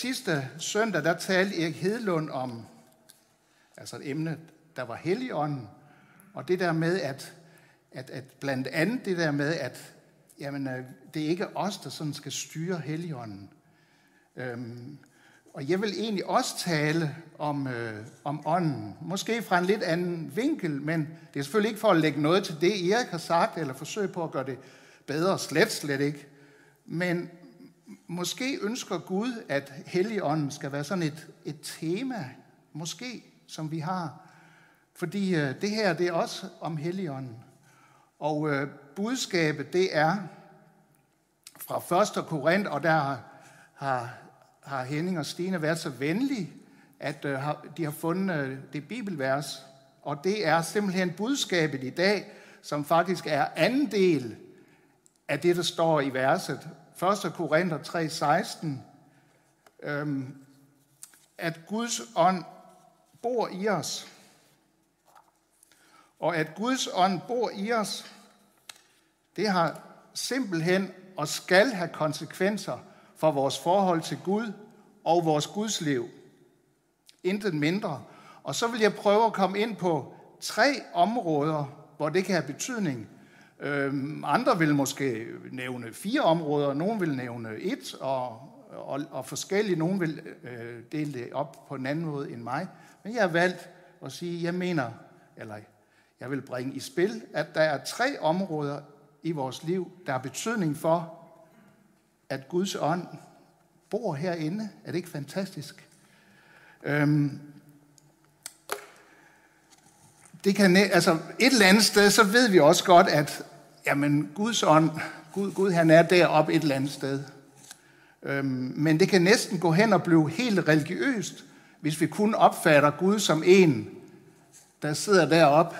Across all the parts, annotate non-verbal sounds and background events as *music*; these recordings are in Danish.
sidste søndag, der talte Erik Hedlund om altså et emne, der var Helligånden, og det der med, at, at, at blandt andet det der med, at jamen, øh, det er ikke os, der sådan skal styre Helligånden. Øhm, og jeg vil egentlig også tale om, øh, om ånden. Måske fra en lidt anden vinkel, men det er selvfølgelig ikke for at lægge noget til det, Erik har sagt, eller forsøge på at gøre det bedre, slet, slet ikke. Men måske ønsker Gud, at Helligånden skal være sådan et, et tema, måske, som vi har. Fordi øh, det her, det er også om Helligånden. Og øh, budskabet, det er fra 1. Korint, og der har, har Henning og Stine været så venlige, at øh, de har fundet øh, det bibelvers. Og det er simpelthen budskabet i dag, som faktisk er anden del af det, der står i verset. 1. Korinther 3:16, øhm, at Guds ånd bor i os. Og at Guds ånd bor i os, det har simpelthen og skal have konsekvenser for vores forhold til Gud og vores Guds liv. Intet mindre. Og så vil jeg prøve at komme ind på tre områder, hvor det kan have betydning. Øhm, andre vil måske nævne fire områder, nogen vil nævne et, og, og, og forskellige, nogen vil øh, dele det op på en anden måde end mig. Men jeg har valgt at sige, jeg mener, eller jeg vil bringe i spil, at der er tre områder i vores liv, der har betydning for, at Guds ånd bor herinde. Er det ikke fantastisk? Øhm, det kan, altså et eller andet sted, så ved vi også godt, at jamen, Guds ånd, Gud, Gud han er deroppe et eller andet sted. Øhm, men det kan næsten gå hen og blive helt religiøst, hvis vi kun opfatter Gud som en, der sidder deroppe.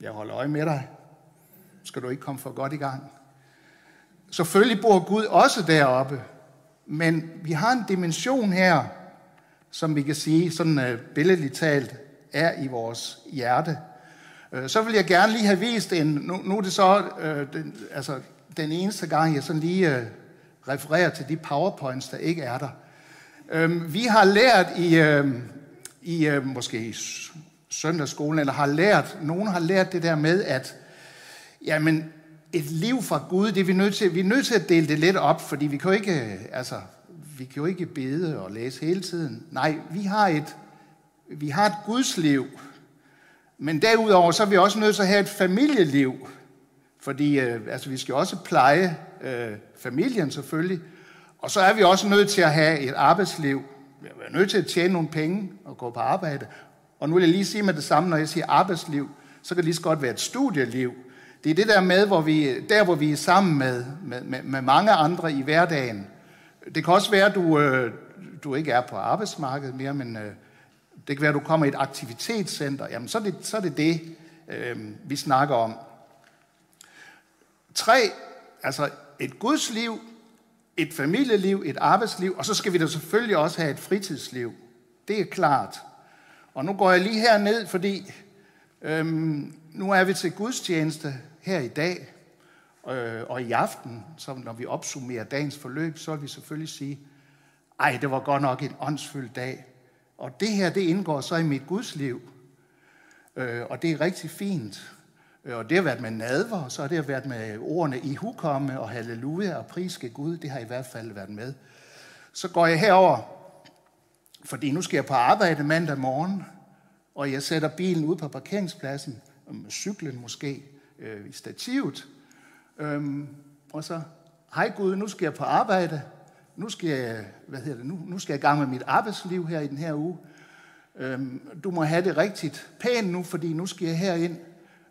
Jeg holder øje med dig. Skal du ikke komme for godt i gang? Selvfølgelig bor Gud også deroppe, men vi har en dimension her, som vi kan sige, sådan øh, billedligt talt, er i vores hjerte. Øh, så vil jeg gerne lige have vist en, nu, nu er det så øh, den, altså, den eneste gang, jeg sådan lige øh, refererer til de powerpoints, der ikke er der. Øh, vi har lært i, øh, i øh, måske i søndagsskolen, eller har lært, nogen har lært det der med, at jamen, et liv fra Gud, det er vi nødt til, vi er nødt til at dele det lidt op, fordi vi kan jo ikke, øh, altså, vi kan jo ikke bede og læse hele tiden. Nej, vi har et, vi har et Guds liv, men derudover så er vi også nødt til at have et familieliv, fordi øh, altså, vi skal også pleje øh, familien selvfølgelig, og så er vi også nødt til at have et arbejdsliv. Vi er nødt til at tjene nogle penge og gå på arbejde. Og nu vil jeg lige sige med det samme, når jeg siger arbejdsliv, så kan det lige så godt være et studieliv. Det er det der med, hvor vi, der hvor vi er sammen med, med, med, med mange andre i hverdagen. Det kan også være, at du, øh, du ikke er på arbejdsmarkedet mere, men øh, det kan være, at du kommer i et aktivitetscenter. Jamen, så er det så er det, det øh, vi snakker om. Tre, altså et gudsliv, et familieliv, et arbejdsliv, og så skal vi da selvfølgelig også have et fritidsliv. Det er klart. Og nu går jeg lige herned, fordi øhm, nu er vi til gudstjeneste her i dag, øh, og i aften, så når vi opsummerer dagens forløb, så vil vi selvfølgelig sige, ej, det var godt nok en åndsfyldt dag. Og det her, det indgår så i mit gudsliv. Øh, og det er rigtig fint. Øh, og det har været med nadver, så har det været med ordene i hukomme og halleluja og priske Gud. Det har i hvert fald været med. Så går jeg herover, fordi nu skal jeg på arbejde mandag morgen, og jeg sætter bilen ud på parkeringspladsen, med cyklen måske, øh, i stativet. Øhm, og så, hej Gud, nu skal jeg på arbejde. Nu skal jeg, hvad hedder det, nu, nu skal jeg i gang med mit arbejdsliv her i den her uge. Øhm, du må have det rigtigt pænt nu, fordi nu skal jeg herind.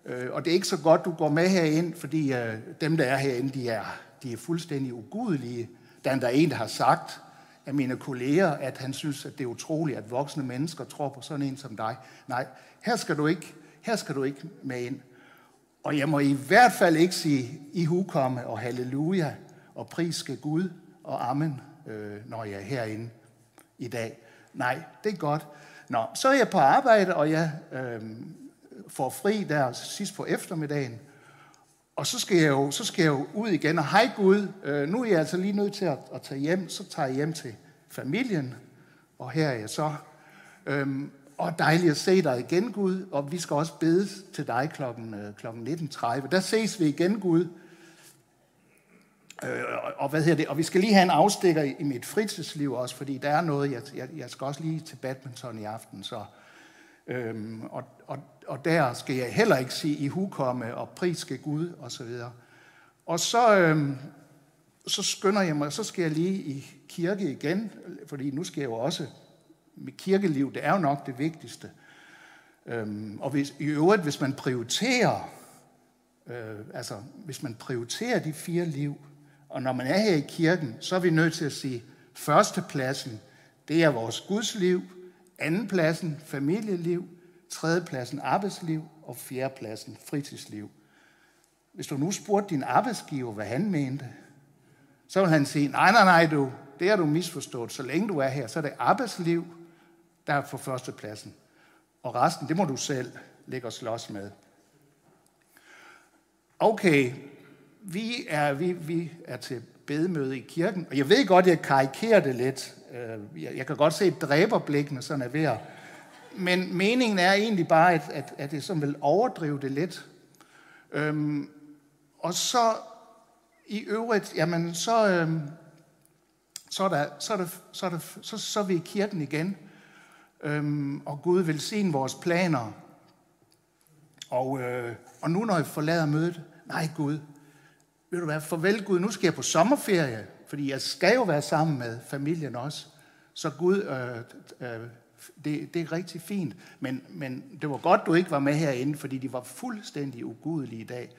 Øh, og det er ikke så godt, du går med herind, fordi øh, dem, der er herinde, de er, de er fuldstændig ugudelige. Der er der en, der har sagt af mine kolleger, at han synes, at det er utroligt, at voksne mennesker tror på sådan en som dig. Nej, her skal du ikke, her skal du ikke med ind. Og jeg må i hvert fald ikke sige i hukomme og halleluja og pris skal Gud og amen, øh, når jeg er herinde i dag. Nej, det er godt. Nå, så er jeg på arbejde, og jeg øh, får fri der sidst på eftermiddagen. og så skal, jeg jo, så skal jeg jo ud igen, og hej Gud, øh, nu er jeg altså lige nødt til at, at tage hjem, så tager jeg hjem til familien, og her er jeg så. Øhm, og dejligt at se dig igen, Gud, og vi skal også bede til dig klokken, øh, klokken 19.30. Der ses vi igen, Gud. Øh, og, hvad hedder det? og vi skal lige have en afstikker i, i mit fritidsliv også, fordi der er noget, jeg, jeg, jeg skal også lige til badminton i aften, så, øhm, og, og, og der skal jeg heller ikke sige i hukomme og pris skal Gud og så videre. Og så, øhm, så skynder jeg mig, så skal jeg lige i kirke igen, fordi nu skal jeg jo også med kirkeliv, det er jo nok det vigtigste. Øhm, og hvis, i øvrigt, hvis man prioriterer, øh, altså hvis man prioriterer de fire liv, og når man er her i kirken, så er vi nødt til at sige, førstepladsen, det er vores gudsliv, andenpladsen, familieliv, tredjepladsen, arbejdsliv, og fjerdepladsen, fritidsliv. Hvis du nu spurgte din arbejdsgiver, hvad han mente, så vil han sige, nej, nej, nej, du, det har du misforstået. Så længe du er her, så er det arbejdsliv, der er på førstepladsen. Og resten, det må du selv lægge og slås med. Okay, vi er, vi, vi er til bedemøde i kirken, og jeg ved godt, jeg karikerer det lidt. Øh, jeg kan godt se et dræberblik, når sådan er ved Men meningen er egentlig bare, at, at, at det som vil overdrive det lidt. Øhm, og så i øvrigt, jamen så, øhm, så, er der, så, er der, så, er der, så, så er vi i kirken igen. Øhm, og Gud vil se vores planer. Og, øh, og nu når jeg forlader mødet, nej Gud, ved du hvad, farvel Gud, nu skal jeg på sommerferie, fordi jeg skal jo være sammen med familien også. Så Gud, øh, øh, det, det er rigtig fint, men, men det var godt, du ikke var med herinde, fordi de var fuldstændig ugudelige i dag.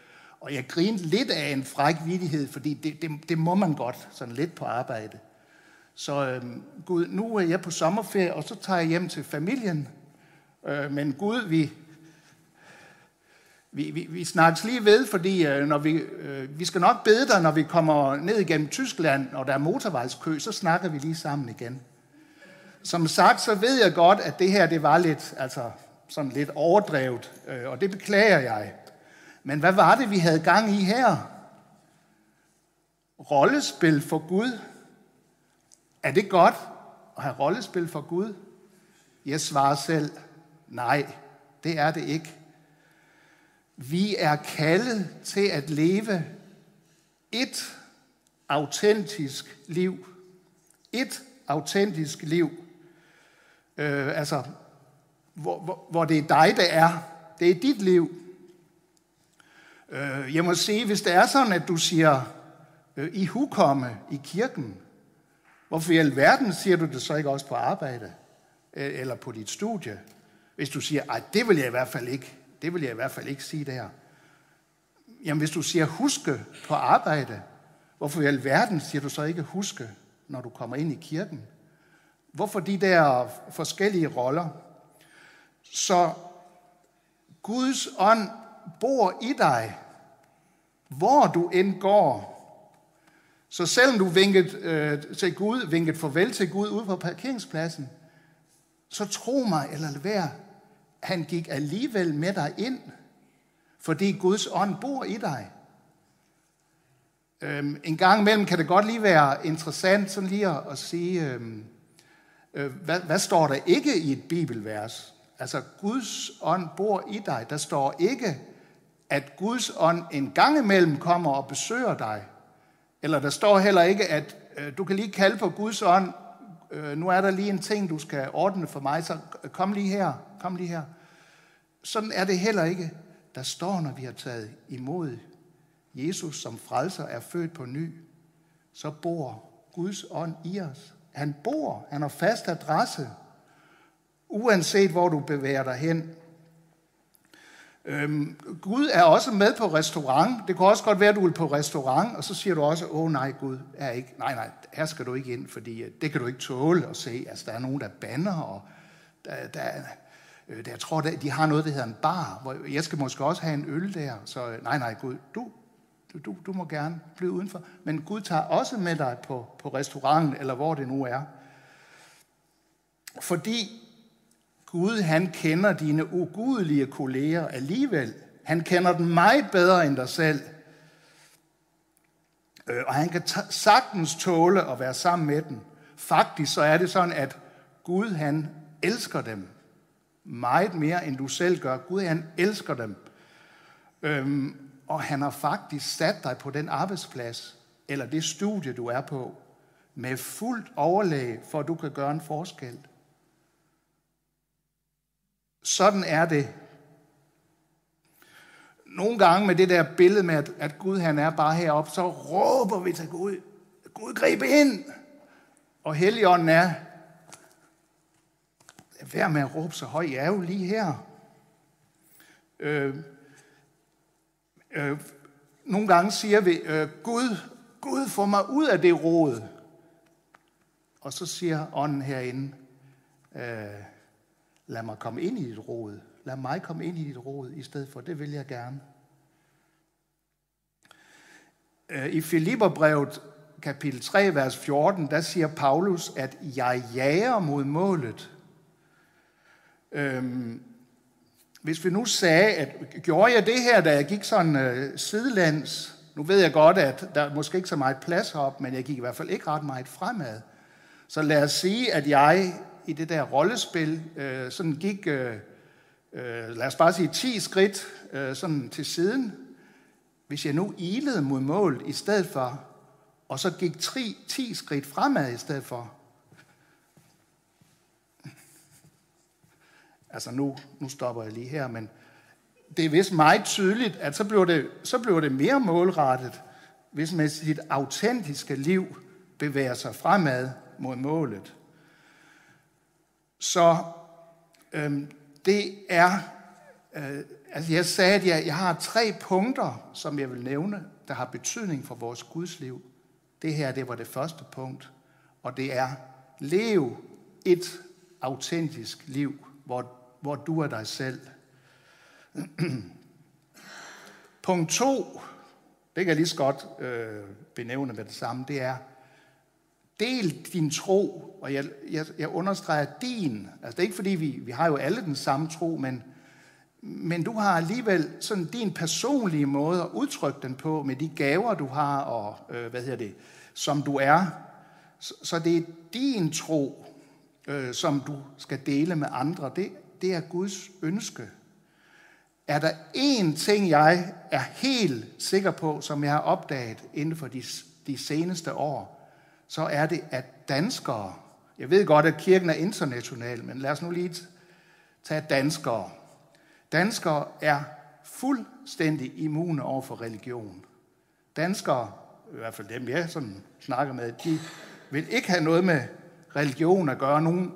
Og jeg grinede lidt af en fræk vidighed, fordi det, det, det må man godt, sådan lidt på arbejde. Så øh, Gud, nu er jeg på sommerferie, og så tager jeg hjem til familien. Øh, men Gud, vi, vi, vi, vi snakkes lige ved, fordi øh, når vi, øh, vi skal nok bede dig, når vi kommer ned igennem Tyskland, og der er motorvejskø, så snakker vi lige sammen igen. Som sagt, så ved jeg godt, at det her det var lidt, altså, sådan lidt overdrevet, øh, og det beklager jeg. Men hvad var det, vi havde gang i her? Rollespil for Gud. Er det godt at have rollespil for Gud? Jeg svarer selv, nej, det er det ikke. Vi er kaldet til at leve et autentisk liv. Et autentisk liv. Øh, altså, hvor, hvor, hvor det er dig, der er. Det er dit liv. Øh, jeg må sige, hvis det er sådan, at du siger, øh, i hukomme i kirken, hvorfor i alverden siger du det så ikke også på arbejde? Øh, eller på dit studie? Hvis du siger, at det vil jeg i hvert fald ikke. Det vil jeg i hvert fald ikke sige der. Jamen hvis du siger huske på arbejde, hvorfor i alverden siger du så ikke huske, når du kommer ind i kirken? Hvorfor de der forskellige roller? Så Guds ånd bor i dig, hvor du end går. Så selvom du vinket øh, til Gud, vinket farvel til Gud ude på parkeringspladsen, så tro mig eller lad være, han gik alligevel med dig ind, fordi Guds ånd bor i dig. Øhm, en gang imellem kan det godt lige være interessant sådan lige at, at sige, øhm, øh, hvad, hvad står der ikke i et bibelvers? Altså, Guds ånd bor i dig. Der står ikke, at Guds ånd en gang imellem kommer og besøger dig. Eller der står heller ikke, at øh, du kan lige kalde på Guds ånd, øh, nu er der lige en ting, du skal ordne for mig, så kom lige her, kom lige her. Sådan er det heller ikke. Der står, når vi har taget imod Jesus som frelser er født på ny, så bor Guds ånd i os. Han bor, han har fast adresse, uanset hvor du bevæger dig hen. Øhm, Gud er også med på restaurant. Det kunne også godt være, at du vil på restaurant, og så siger du også, åh nej, Gud er ikke, nej, nej, her skal du ikke ind, fordi øh, det kan du ikke tåle at se. Altså, der er nogen, der banner, og der, der, øh, der, jeg tror, der, de har noget, der hedder en bar, hvor jeg skal måske også have en øl der. Så øh, nej, nej, Gud, du, du, du må gerne blive udenfor. Men Gud tager også med dig på, på restauranten, eller hvor det nu er. Fordi Gud, han kender dine ugudelige kolleger alligevel. Han kender dem meget bedre end dig selv. Øh, og han kan sagtens tåle at være sammen med dem. Faktisk så er det sådan, at Gud han elsker dem meget mere, end du selv gør. Gud han elsker dem. Øhm, og han har faktisk sat dig på den arbejdsplads, eller det studie, du er på, med fuldt overlæg, for at du kan gøre en forskel. Sådan er det. Nogle gange med det der billede med, at, at Gud han er bare heroppe, så råber vi til Gud, Gud gribe ind. Og Helligånden er, vær med at råbe så højt, jeg er jo lige her. Øh, øh, nogle gange siger vi, øh, Gud, Gud får mig ud af det råd. Og så siger ånden herinde, øh, lad mig komme ind i dit råd. Lad mig komme ind i dit råd i stedet for. Det vil jeg gerne. Øh, I Filipperbrevet kapitel 3, vers 14, der siger Paulus, at jeg jager mod målet. Øhm, hvis vi nu sagde, at gjorde jeg det her, da jeg gik sådan øh, sidelands, nu ved jeg godt, at der er måske ikke så meget plads op, men jeg gik i hvert fald ikke ret meget fremad. Så lad os sige, at jeg i det der rollespil øh, sådan gik, øh, øh lad os bare sige 10 skridt øh, sådan til siden. Hvis jeg nu ilede mod målet i stedet for, og så gik 3, 10 skridt fremad i stedet for, *laughs* Altså nu, nu stopper jeg lige her, men det er vist meget tydeligt, at så bliver det, så bliver det mere målrettet, hvis man sit autentiske liv bevæger sig fremad mod målet. Så øhm, det er, øh, altså jeg sagde, at jeg, jeg har tre punkter, som jeg vil nævne, der har betydning for vores Guds liv. Det her, det var det første punkt, og det er, lev et autentisk liv, hvor hvor du er dig selv. *clears throat* Punkt to, det kan jeg lige så godt øh, benævne med det samme, det er, del din tro, og jeg, jeg, jeg understreger din. Altså det er ikke fordi, vi, vi har jo alle den samme tro, men, men du har alligevel sådan din personlige måde at udtrykke den på, med de gaver, du har, og øh, hvad hedder det, som du er. Så, så det er din tro, øh, som du skal dele med andre. Det, det er Guds ønske. Er der én ting, jeg er helt sikker på, som jeg har opdaget inden for de, de seneste år, så er det, at danskere, jeg ved godt, at kirken er international, men lad os nu lige tage danskere. Danskere er fuldstændig immune over for religion. Danskere, i hvert fald dem jeg sådan snakker med, de vil ikke have noget med religion at gøre. Nogen,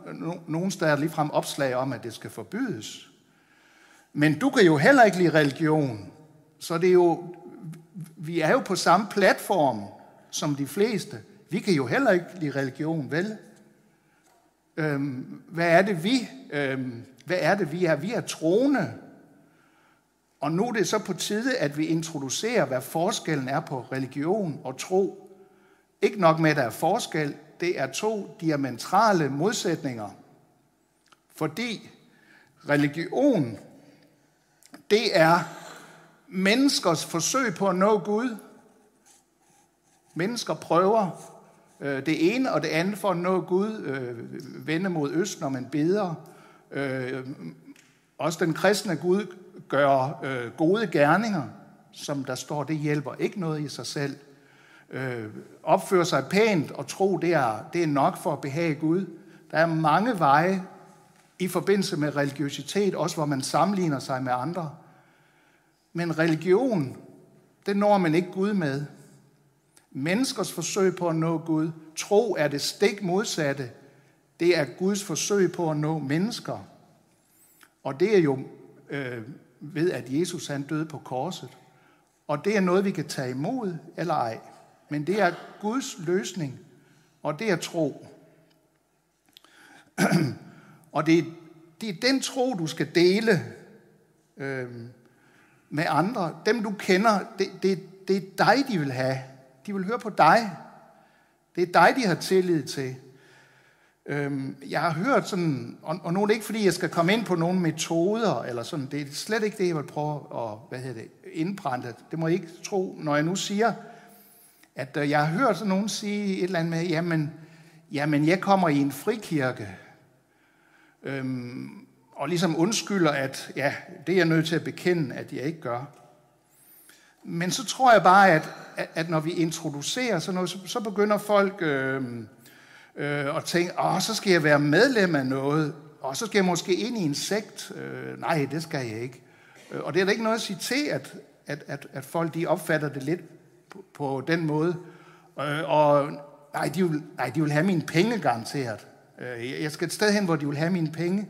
nogen steder ligefrem opslag om, at det skal forbydes. Men du kan jo heller ikke lide religion. Så det er jo, vi er jo på samme platform som de fleste. Vi kan jo heller ikke lide religion, vel? Øhm, hvad er det vi, øhm, hvad er det vi er? Vi er troende. Og nu er det så på tide, at vi introducerer, hvad forskellen er på religion og tro. Ikke nok med, at der er forskel, det er to diametrale modsætninger. Fordi religion, det er menneskers forsøg på at nå Gud. Mennesker prøver øh, det ene og det andet for at nå Gud, øh, vende mod øst, når man beder. Øh, også den kristne Gud gør øh, gode gerninger, som der står, det hjælper ikke noget i sig selv øh, opføre sig pænt og tro, det er, det er nok for at behage Gud. Der er mange veje i forbindelse med religiøsitet, også hvor man sammenligner sig med andre. Men religion, det når man ikke Gud med. Menneskers forsøg på at nå Gud, tro er det stik modsatte. Det er Guds forsøg på at nå mennesker. Og det er jo øh, ved, at Jesus han døde på korset. Og det er noget, vi kan tage imod eller ej. Men det er Guds løsning, og det er tro. *clears throat* og det er, det er den tro, du skal dele øh, med andre. Dem, du kender, det, det, det er dig, de vil have. De vil høre på dig. Det er dig, de har tillid til. Øhm, jeg har hørt sådan, og, nu er det ikke, fordi jeg skal komme ind på nogle metoder, eller sådan, det er slet ikke det, jeg vil prøve at hvad hedder det, indbrænde. Det må I ikke tro, når jeg nu siger, at øh, jeg har hørt sådan nogen sige et eller andet med, jamen, jamen jeg kommer i en frikirke, øhm, og ligesom undskylder, at ja, det er jeg nødt til at bekende, at jeg ikke gør. Men så tror jeg bare, at, at når vi introducerer sådan noget, så, så begynder folk øh, øh, at tænke, åh, så skal jeg være medlem af noget, og så skal jeg måske ind i en sekt. Øh, nej, det skal jeg ikke. Øh, og det er da ikke noget at sige til, at, at, at, at folk de opfatter det lidt på, på den måde. Øh, og nej de, vil, nej, de vil have mine penge garanteret. Øh, jeg skal et sted hen, hvor de vil have mine penge.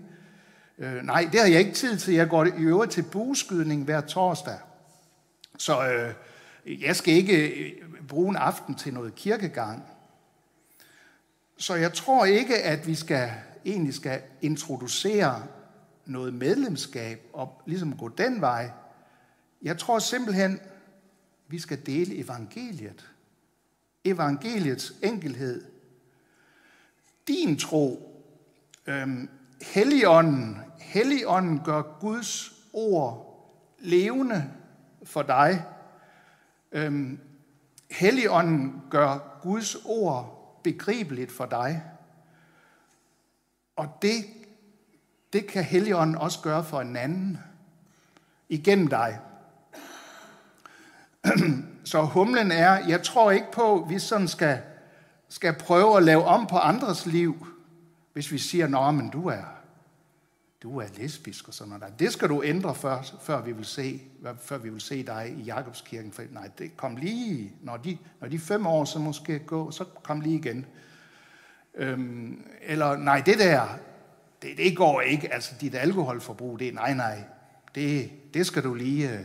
Øh, nej, det har jeg ikke tid til. Jeg går i øvrigt til bueskydning hver torsdag. Så øh, jeg skal ikke øh, bruge en aften til noget kirkegang. Så jeg tror ikke, at vi skal egentlig skal introducere noget medlemskab og ligesom gå den vej. Jeg tror simpelthen, vi skal dele evangeliet. Evangeliets enkelhed. Din tro, øhm, Helligånden, Helligånden gør Guds ord levende for dig. Øhm, Helligånden gør Guds ord begribeligt for dig. Og det, det kan Helligånden også gøre for en anden igennem dig. *clears throat* Så humlen er, jeg tror ikke på, at vi sådan skal, skal prøve at lave om på andres liv, hvis vi siger, nå, men du er, du er lesbisk og sådan noget. Det skal du ændre før, før, vi vil se, før vi vil se dig i Jakobskirken. For, nej, det kom lige, når de, når de fem år så måske gå, så kom lige igen. Øhm, eller nej, det der, det, det går ikke. Altså dit alkoholforbrug, det er nej, nej. Det, det skal du lige, øh,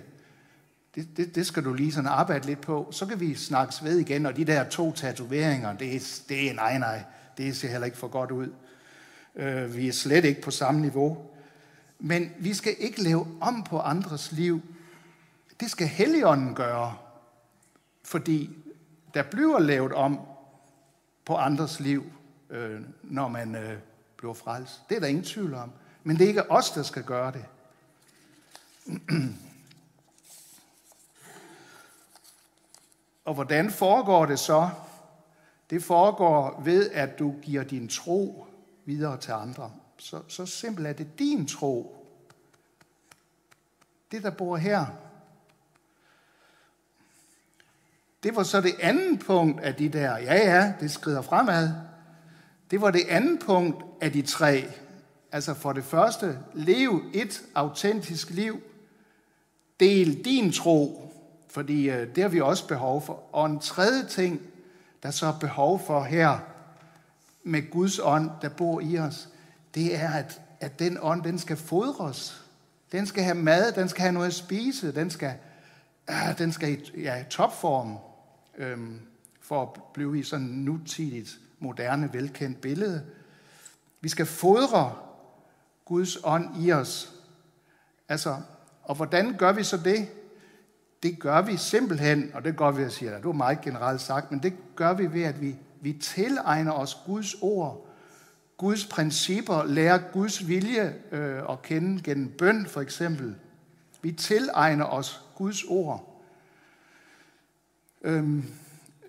det, det, det skal du lige sådan arbejde lidt på. Så kan vi snakkes ved igen, og de der to tatoveringer, det, det er nej, nej. Det ser heller ikke for godt ud. Øh, vi er slet ikke på samme niveau. Men vi skal ikke lave om på andres liv. Det skal Helligånden gøre. Fordi der bliver lavet om på andres liv, øh, når man øh, bliver frelst. Det er der ingen tvivl om. Men det er ikke os, der skal gøre det. *clears throat* Og hvordan foregår det så? Det foregår ved, at du giver din tro videre til andre. Så, så simpelt er det din tro. Det, der bor her. Det var så det andet punkt af de der, ja ja, det skrider fremad. Det var det andet punkt af de tre. Altså for det første, lev et autentisk liv. Del din tro, fordi øh, det har vi også behov for. Og en tredje ting, der så er behov for her, med Guds ånd, der bor i os, det er, at, at den ånd, den skal fodres. Den skal have mad, den skal have noget at spise, den skal, øh, den skal i ja, topform, øh, for at blive i sådan nutidigt, moderne, velkendt billede. Vi skal fodre Guds ånd i os. Altså, og hvordan gør vi så det? Det gør vi simpelthen, og det gør vi, jeg siger, det var meget generelt sagt, men det gør vi ved, at vi vi tilegner os Guds ord, Guds principper, lærer Guds vilje øh, at kende gennem bøn for eksempel. Vi tilegner os Guds ord. Øhm,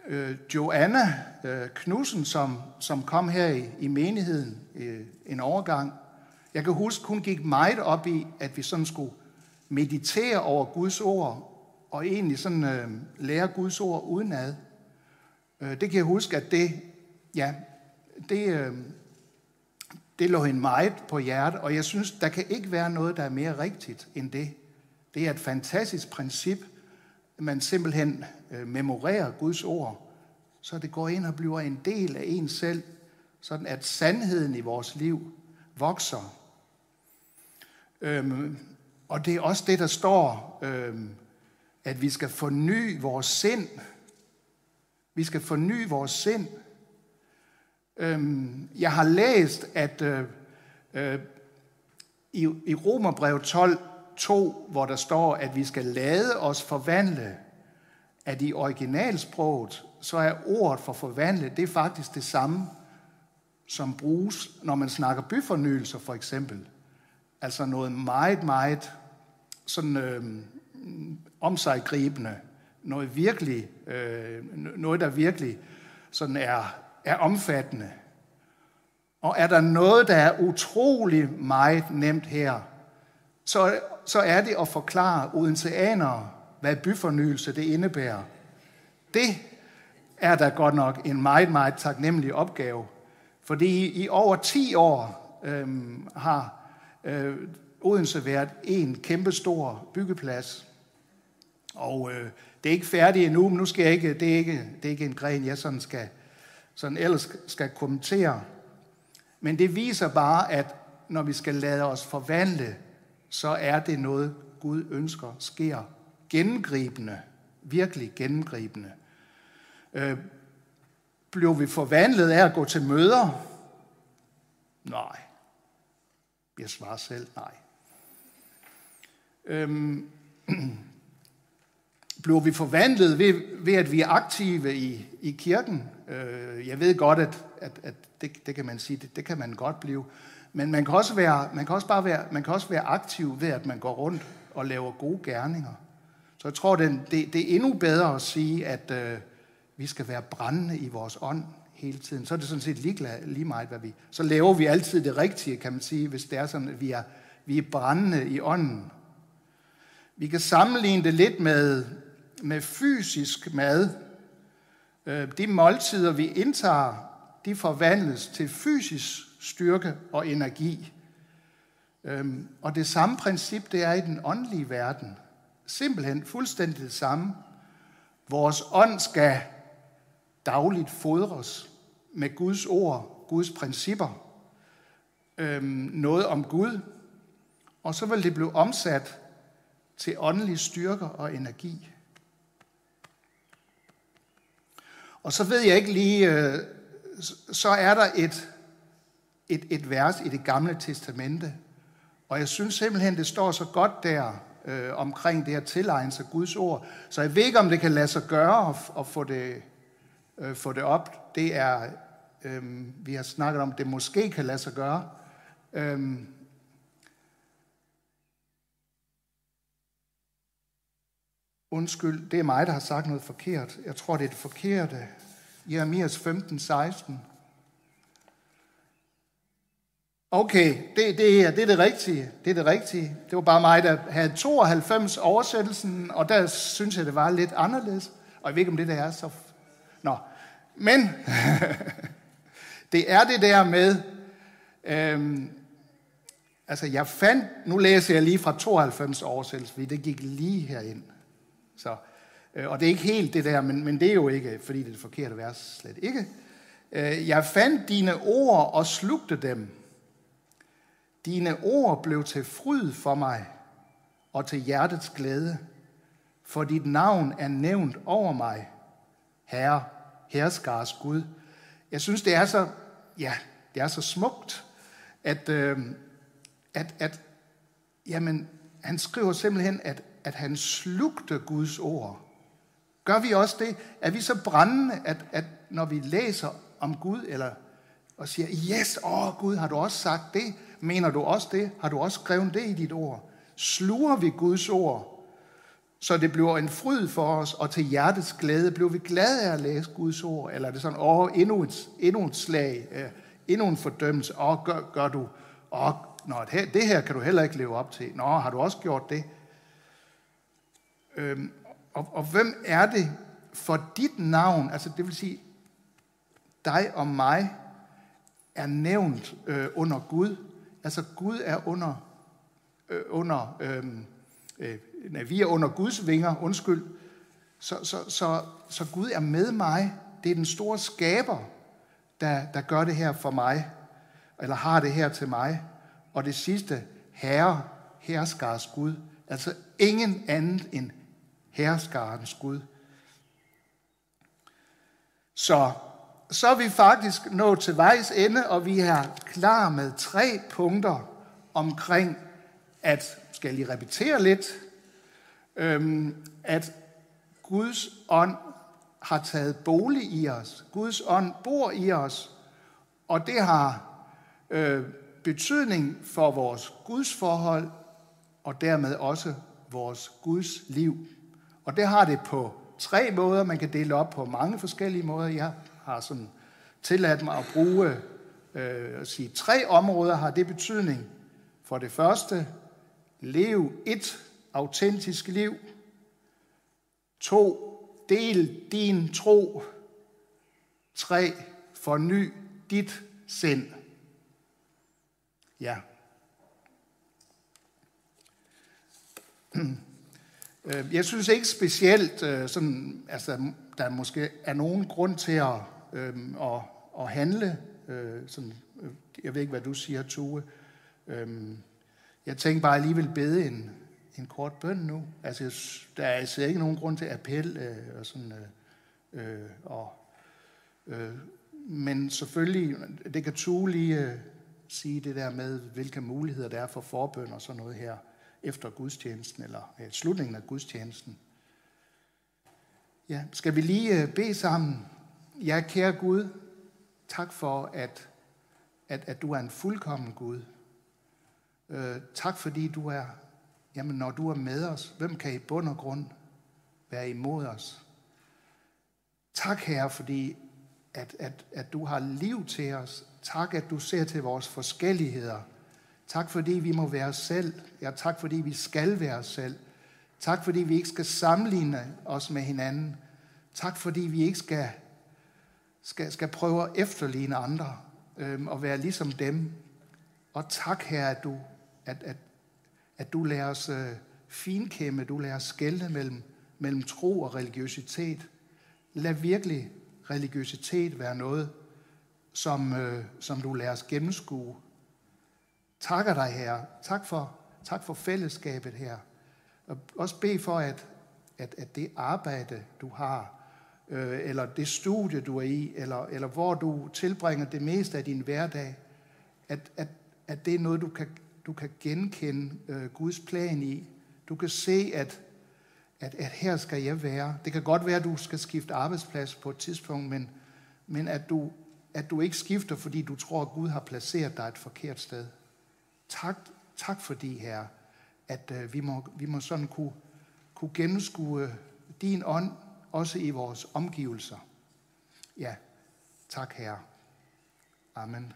øh, Joanna øh, Knudsen, som, som kom her i, i menigheden øh, en overgang, jeg kan huske, hun gik meget op i, at vi sådan skulle meditere over Guds ord, og egentlig sådan øh, lære Guds ord udenad. Øh, det kan jeg huske, at det, ja, det, øh, det lå hende meget på hjertet, og jeg synes, der kan ikke være noget, der er mere rigtigt end det. Det er et fantastisk princip, at man simpelthen øh, memorerer Guds ord, så det går ind og bliver en del af en selv, sådan at sandheden i vores liv vokser. Øhm, og det er også det, der står, øhm, at vi skal forny vores sind vi skal forny vores sind. Øhm, jeg har læst, at øh, øh, i, i Romerbrev 12, 2, hvor der står, at vi skal lade os forvandle, at i originalsproget, så er ordet for forvandle, det er faktisk det samme, som bruges, når man snakker byfornyelser for eksempel. Altså noget meget, meget sådan øh, omsaggribende noget virkelig, øh, noget der virkelig sådan er, er omfattende. Og er der noget, der er utrolig meget nemt her, så, så er det at forklare odenseanere, hvad byfornyelse det indebærer. Det er da godt nok en meget, meget taknemmelig opgave. Fordi i over 10 år øhm, har øh, Odense været en kæmpestor byggeplads. Og øh, det er ikke færdigt endnu, men nu skal jeg ikke, det er ikke, det er ikke en gren, jeg sådan skal, sådan ellers skal kommentere. Men det viser bare, at når vi skal lade os forvandle, så er det noget, Gud ønsker sker gennemgribende, virkelig gennemgribende. Øh, blev vi forvandlet af at gå til møder? Nej. Jeg svarer selv nej. Øhm, *clears throat* bliver vi forvandlet ved, ved, at vi er aktive i, i kirken? Øh, jeg ved godt, at, at, at det, det kan man sige, det, det kan man godt blive. Men man kan også være, man kan også bare være, man kan også være aktiv ved, at man går rundt og laver gode gerninger. Så jeg tror, det, det, det er endnu bedre at sige, at øh, vi skal være brændende i vores ånd hele tiden. Så er det sådan set ligeglad, lige meget, hvad vi... Så laver vi altid det rigtige, kan man sige, hvis det er sådan, at vi er, vi er brændende i ånden. Vi kan sammenligne det lidt med, med fysisk mad. Øh, de måltider, vi indtager, de forvandles til fysisk styrke og energi. Øh, og det samme princip, det er i den åndelige verden. Simpelthen fuldstændig det samme. Vores ånd skal dagligt fodres med Guds ord, Guds principper, øh, noget om Gud, og så vil det blive omsat til åndelige styrker og energi. Og så ved jeg ikke lige, øh, så er der et, et, et vers i det gamle testamente, og jeg synes simpelthen, det står så godt der øh, omkring det at tilegne sig Guds ord. Så jeg ved ikke, om det kan lade sig gøre at, at få, det, øh, få det op. Det er, øh, vi har snakket om, det måske kan lade sig gøre. Øh, Undskyld, det er mig, der har sagt noget forkert. Jeg tror, det er det forkerte. Jeremias 15, 16. Okay, det, det, her, det er det rigtige. Det er det rigtige. Det var bare mig, der havde 92 oversættelsen, og der synes jeg, det var lidt anderledes. Og jeg ved ikke, om det der er så... Nå, men *laughs* det er det der med... Øhm, altså, jeg fandt... Nu læser jeg lige fra 92 oversættelse, fordi det gik lige herind. Så, øh, og det er ikke helt det der, men, men det er jo ikke, fordi det er det forkerte vers, slet ikke. Øh, jeg fandt dine ord og slugte dem. Dine ord blev til fryd for mig og til hjertets glæde, for dit navn er nævnt over mig, Herre, herskars Gud. Jeg synes, det er så, ja, det er så smukt, at, øh, at, at jamen, han skriver simpelthen, at, at han slugte Guds ord. Gør vi også det? Er vi så brændende, at, at når vi læser om Gud, eller og siger, yes, åh oh, Gud, har du også sagt det? Mener du også det? Har du også skrevet det i dit ord? Sluger vi Guds ord, så det bliver en fryd for os, og til hjertets glæde, bliver vi glade af at læse Guds ord? Eller er det sådan, åh, oh, endnu et, endnu et slag, øh, endnu en fordømmelse, åh, oh, gør, gør du, åh, oh, nå, det her kan du heller ikke leve op til. Nå, har du også gjort det? Øhm, og, og hvem er det for dit navn, altså det vil sige dig og mig, er nævnt øh, under Gud. Altså Gud er under, øh, under øh, øh, nej, vi er under Guds vinger, undskyld. Så, så, så, så Gud er med mig. Det er den store skaber, der, der gør det her for mig, eller har det her til mig. Og det sidste, Herre, herskars Gud. Altså ingen anden end herskarens Gud. Så, så er vi faktisk nået til vejs ende, og vi er klar med tre punkter omkring, at, skal jeg lige repetere lidt, øhm, at Guds ånd har taget bolig i os. Guds ånd bor i os, og det har øh, betydning for vores Guds forhold, og dermed også vores Guds liv. Og det har det på tre måder. Man kan dele op på mange forskellige måder. Jeg har sådan tilladt mig at bruge øh, at sige, tre områder har det betydning. For det første, lev et autentisk liv. To, del din tro. Tre, forny dit sind. Ja. *clears throat* Øh, jeg synes ikke specielt, øh, sådan, altså, der måske er nogen grund til at, øh, at, at handle. Øh, sådan, øh, jeg ved ikke, hvad du siger, Tue. Jeg tænker bare alligevel bede en, en kort bøn nu. Altså, der er altså ikke nogen grund til appel og sådan, øh, og, øh, men selvfølgelig, det kan Tue lige sige det der med, hvilke muligheder der er for forbøn og sådan noget her efter gudstjenesten, eller øh, slutningen af gudstjenesten. Ja, skal vi lige øh, bede sammen? Ja, kære Gud, tak for, at, at, at du er en fuldkommen Gud. Øh, tak fordi du er, jamen når du er med os, hvem kan i bund og grund være imod os? Tak, Herre, fordi at, at, at du har liv til os. Tak, at du ser til vores forskelligheder. Tak fordi vi må være os selv. Ja, tak fordi vi skal være os selv. Tak fordi vi ikke skal sammenligne os med hinanden. Tak fordi vi ikke skal, skal, skal prøve at efterligne andre øhm, og være ligesom dem. Og tak her, at du, at, at, at du lærer os øh, finkæmme, du lærer os skælde mellem, mellem tro og religiøsitet. Lad virkelig religiøsitet være noget, som, øh, som du lærer os gennemskue takker dig, her. Tak for, tak for fællesskabet her. Og også bed for, at, at, at det arbejde, du har, øh, eller det studie, du er i, eller, eller hvor du tilbringer det meste af din hverdag, at, at, at det er noget, du kan, du kan genkende øh, Guds plan i. Du kan se, at, at, at her skal jeg være. Det kan godt være, at du skal skifte arbejdsplads på et tidspunkt, men, men at, du, at du ikke skifter, fordi du tror, at Gud har placeret dig et forkert sted. Tak, tak for det, her, at øh, vi, må, vi må sådan kunne, kunne gennemskue din ånd, også i vores omgivelser. Ja, tak herre. Amen.